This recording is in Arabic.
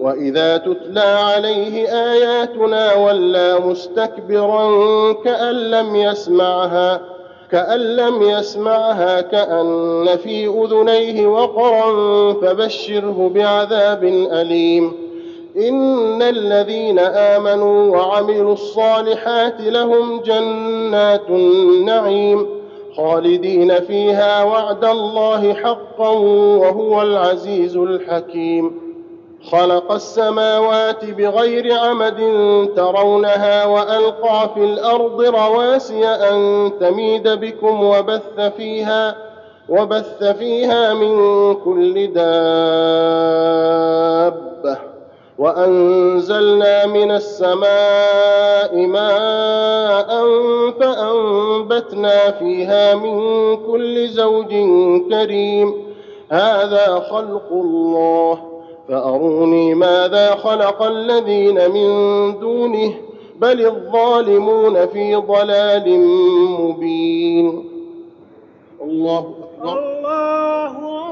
وإذا تتلى عليه آياتنا ولى مستكبرا كأن لم يسمعها كأن لم يسمعها كأن في أذنيه وقرا فبشره بعذاب أليم. إن الذين آمنوا وعملوا الصالحات لهم جنات النعيم خالدين فيها وعد الله حقا وهو العزيز الحكيم. خلق السماوات بغير عمد ترونها وألقى في الأرض رواسي أن تميد بكم وبث فيها وبث فيها من كل دابة وأنزلنا من السماء ماء فأنبتنا فيها من كل زوج كريم. هذا خلق الله. فأروني ماذا خلق الذين من دونه بل الظالمون في ضلال مبين. الله أكبر. الله